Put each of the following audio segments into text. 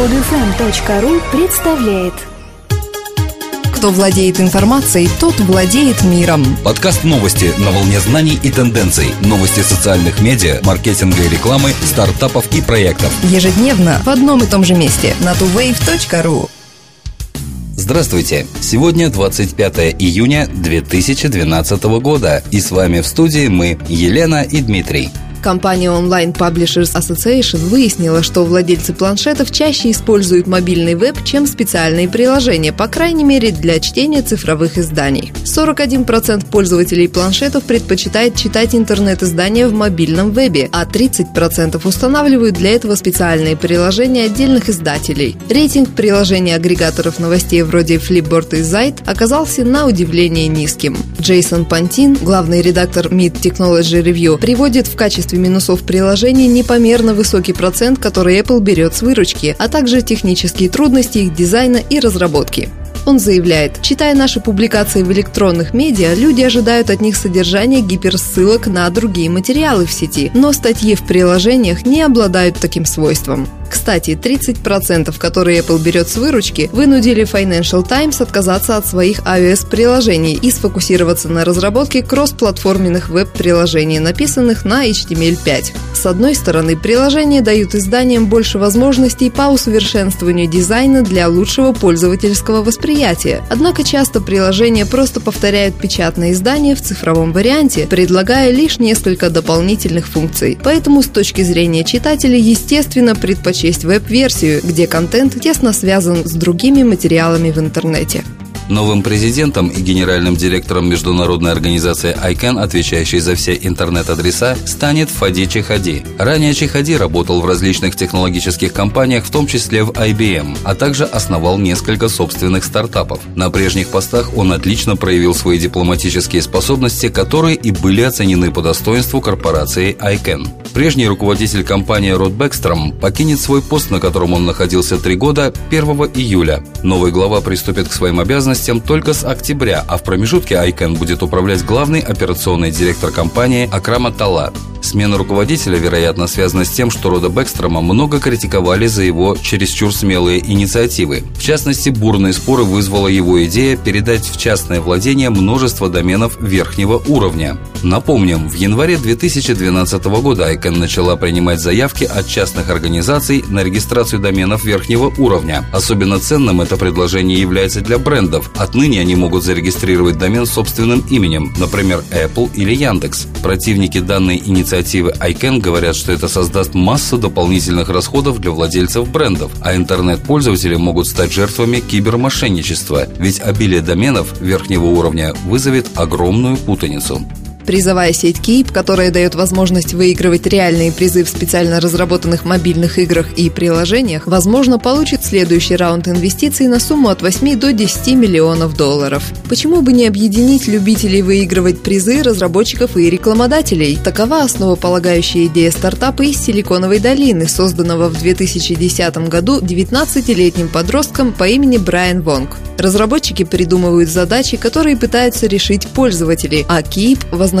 Podfm.ru представляет Кто владеет информацией, тот владеет миром. Подкаст новости на волне знаний и тенденций. Новости социальных медиа, маркетинга и рекламы, стартапов и проектов. Ежедневно в одном и том же месте на tuwave.ru. Здравствуйте! Сегодня 25 июня 2012 года, и с вами в студии мы, Елена и Дмитрий. Компания Online Publishers Association выяснила, что владельцы планшетов чаще используют мобильный веб, чем специальные приложения, по крайней мере для чтения цифровых изданий. 41% пользователей планшетов предпочитает читать интернет-издания в мобильном вебе, а 30% устанавливают для этого специальные приложения отдельных издателей. Рейтинг приложений агрегаторов новостей вроде Flipboard и Zite оказался на удивление низким. Джейсон Пантин, главный редактор Mid Technology Review, приводит в качестве качестве минусов приложений непомерно высокий процент, который Apple берет с выручки, а также технические трудности их дизайна и разработки. Он заявляет, читая наши публикации в электронных медиа, люди ожидают от них содержания гиперссылок на другие материалы в сети, но статьи в приложениях не обладают таким свойством. Кстати, 30%, которые Apple берет с выручки, вынудили Financial Times отказаться от своих iOS-приложений и сфокусироваться на разработке кроссплатформенных веб-приложений, написанных на HTML5. С одной стороны, приложения дают изданиям больше возможностей по усовершенствованию дизайна для лучшего пользовательского восприятия. Однако часто приложения просто повторяют печатное издание в цифровом варианте, предлагая лишь несколько дополнительных функций. Поэтому с точки зрения читателей, естественно, предпочитают предпочесть веб-версию, где контент тесно связан с другими материалами в интернете. Новым президентом и генеральным директором международной организации ICANN, отвечающей за все интернет-адреса, станет Фади Чехади. Ранее Чехади работал в различных технологических компаниях, в том числе в IBM, а также основал несколько собственных стартапов. На прежних постах он отлично проявил свои дипломатические способности, которые и были оценены по достоинству корпорацией ICANN. Прежний руководитель компании Род Бэкстром покинет свой пост, на котором он находился три года, 1 июля. Новый глава приступит к своим обязанностям обязанностям только с октября, а в промежутке ICANN будет управлять главный операционный директор компании Акрама Тала. Смена руководителя, вероятно, связана с тем, что Рода Бекстрома много критиковали за его чересчур смелые инициативы. В частности, бурные споры вызвала его идея передать в частное владение множество доменов верхнего уровня. Напомним, в январе 2012 года ICANN начала принимать заявки от частных организаций на регистрацию доменов верхнего уровня. Особенно ценным это предложение является для брендов. Отныне они могут зарегистрировать домен собственным именем, например, Apple или Яндекс. Противники данной инициативы ICANN говорят, что это создаст массу дополнительных расходов для владельцев брендов, а интернет-пользователи могут стать жертвами кибермошенничества, ведь обилие доменов верхнего уровня вызовет огромную путаницу. Призовая сеть Keep, которая дает возможность выигрывать реальные призы в специально разработанных мобильных играх и приложениях, возможно, получит следующий раунд инвестиций на сумму от 8 до 10 миллионов долларов. Почему бы не объединить любителей выигрывать призы, разработчиков и рекламодателей? Такова основополагающая идея стартапа из Силиконовой долины, созданного в 2010 году 19-летним подростком по имени Брайан Вонг. Разработчики придумывают задачи, которые пытаются решить пользователи, а Keep вознаграждает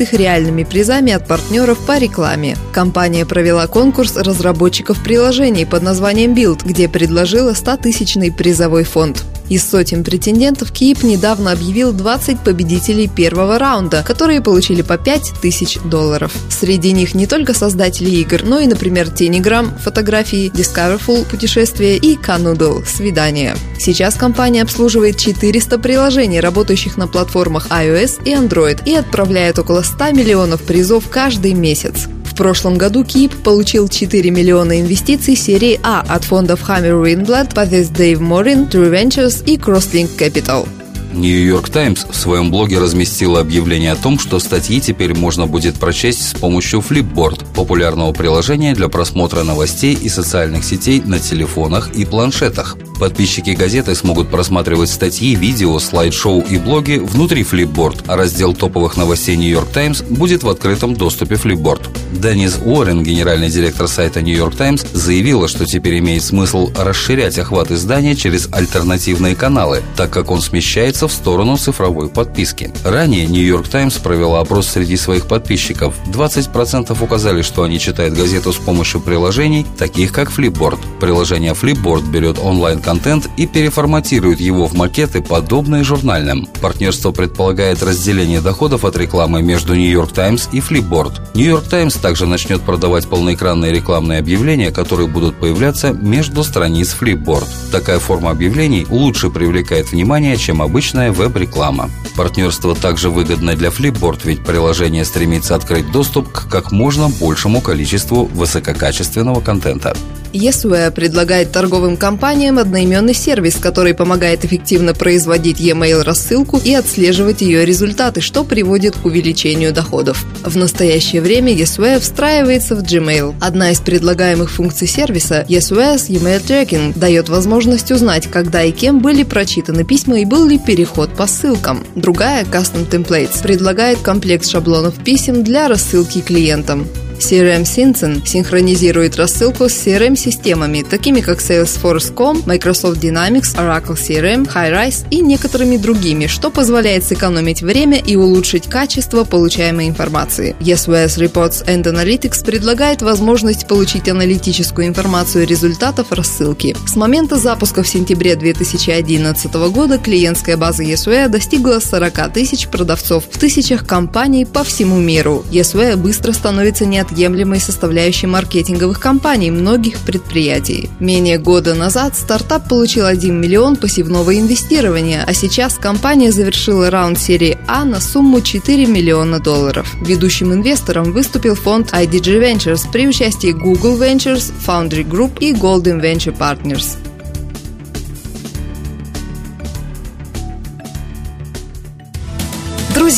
их реальными призами от партнеров по рекламе. Компания провела конкурс разработчиков приложений под названием Build, где предложила 100-тысячный призовой фонд. Из сотен претендентов Киев недавно объявил 20 победителей первого раунда, которые получили по 5 тысяч долларов. Среди них не только создатели игр, но и, например, Telegram, фотографии, Discoverful, путешествия и Canoodle, свидания. Сейчас компания обслуживает 400 приложений, работающих на платформах iOS и Android, и отправляет около 100 миллионов призов каждый месяц прошлом году Кип получил 4 миллиона инвестиций серии А от фондов Hammer Windblad, Pathis Dave Morin, True Ventures и Crosslink Capital. Нью-Йорк Таймс в своем блоге разместила объявление о том, что статьи теперь можно будет прочесть с помощью Flipboard, популярного приложения для просмотра новостей и социальных сетей на телефонах и планшетах. Подписчики газеты смогут просматривать статьи, видео, слайд-шоу и блоги внутри Flipboard, а раздел топовых новостей Нью-Йорк Таймс будет в открытом доступе Flipboard. Деннис Уоррен, генеральный директор сайта Нью-Йорк Таймс, заявила, что теперь имеет смысл расширять охват издания через альтернативные каналы, так как он смещается сместиться в сторону цифровой подписки. Ранее York Times провела опрос среди своих подписчиков. 20% указали, что они читают газету с помощью приложений, таких как Flipboard. Приложение Flipboard берет онлайн-контент и переформатирует его в макеты, подобные журнальным. Партнерство предполагает разделение доходов от рекламы между York Times и Flipboard. York Times также начнет продавать полноэкранные рекламные объявления, которые будут появляться между страниц Flipboard. Такая форма объявлений лучше привлекает внимание, чем обычная веб-реклама. Партнерство также выгодно для Flipboard, ведь приложение стремится открыть доступ к как можно большему количеству высококачественного контента. ESWE предлагает торговым компаниям одноименный сервис, который помогает эффективно производить e-mail рассылку и отслеживать ее результаты, что приводит к увеличению доходов. В настоящее время ESWE встраивается в Gmail. Одна из предлагаемых функций сервиса ESWE's Email Tracking дает возможность узнать, когда и кем были прочитаны письма и был ли переход по ссылкам. Другая, Custom Templates, предлагает комплект шаблонов писем для рассылки клиентам. CRM Synthon синхронизирует рассылку с CRM-системами, такими как Salesforce.com, Microsoft Dynamics, Oracle CRM, HighRise и некоторыми другими, что позволяет сэкономить время и улучшить качество получаемой информации. ESWS Reports and Analytics предлагает возможность получить аналитическую информацию результатов рассылки. С момента запуска в сентябре 2011 года клиентская база ESWE достигла 40 тысяч продавцов в тысячах компаний по всему миру. ESWE быстро становится неотъемлемым неотъемлемой составляющей маркетинговых кампаний многих предприятий. Менее года назад стартап получил 1 миллион пассивного инвестирования, а сейчас компания завершила раунд серии А на сумму 4 миллиона долларов. Ведущим инвестором выступил фонд IDG Ventures при участии Google Ventures, Foundry Group и Golden Venture Partners.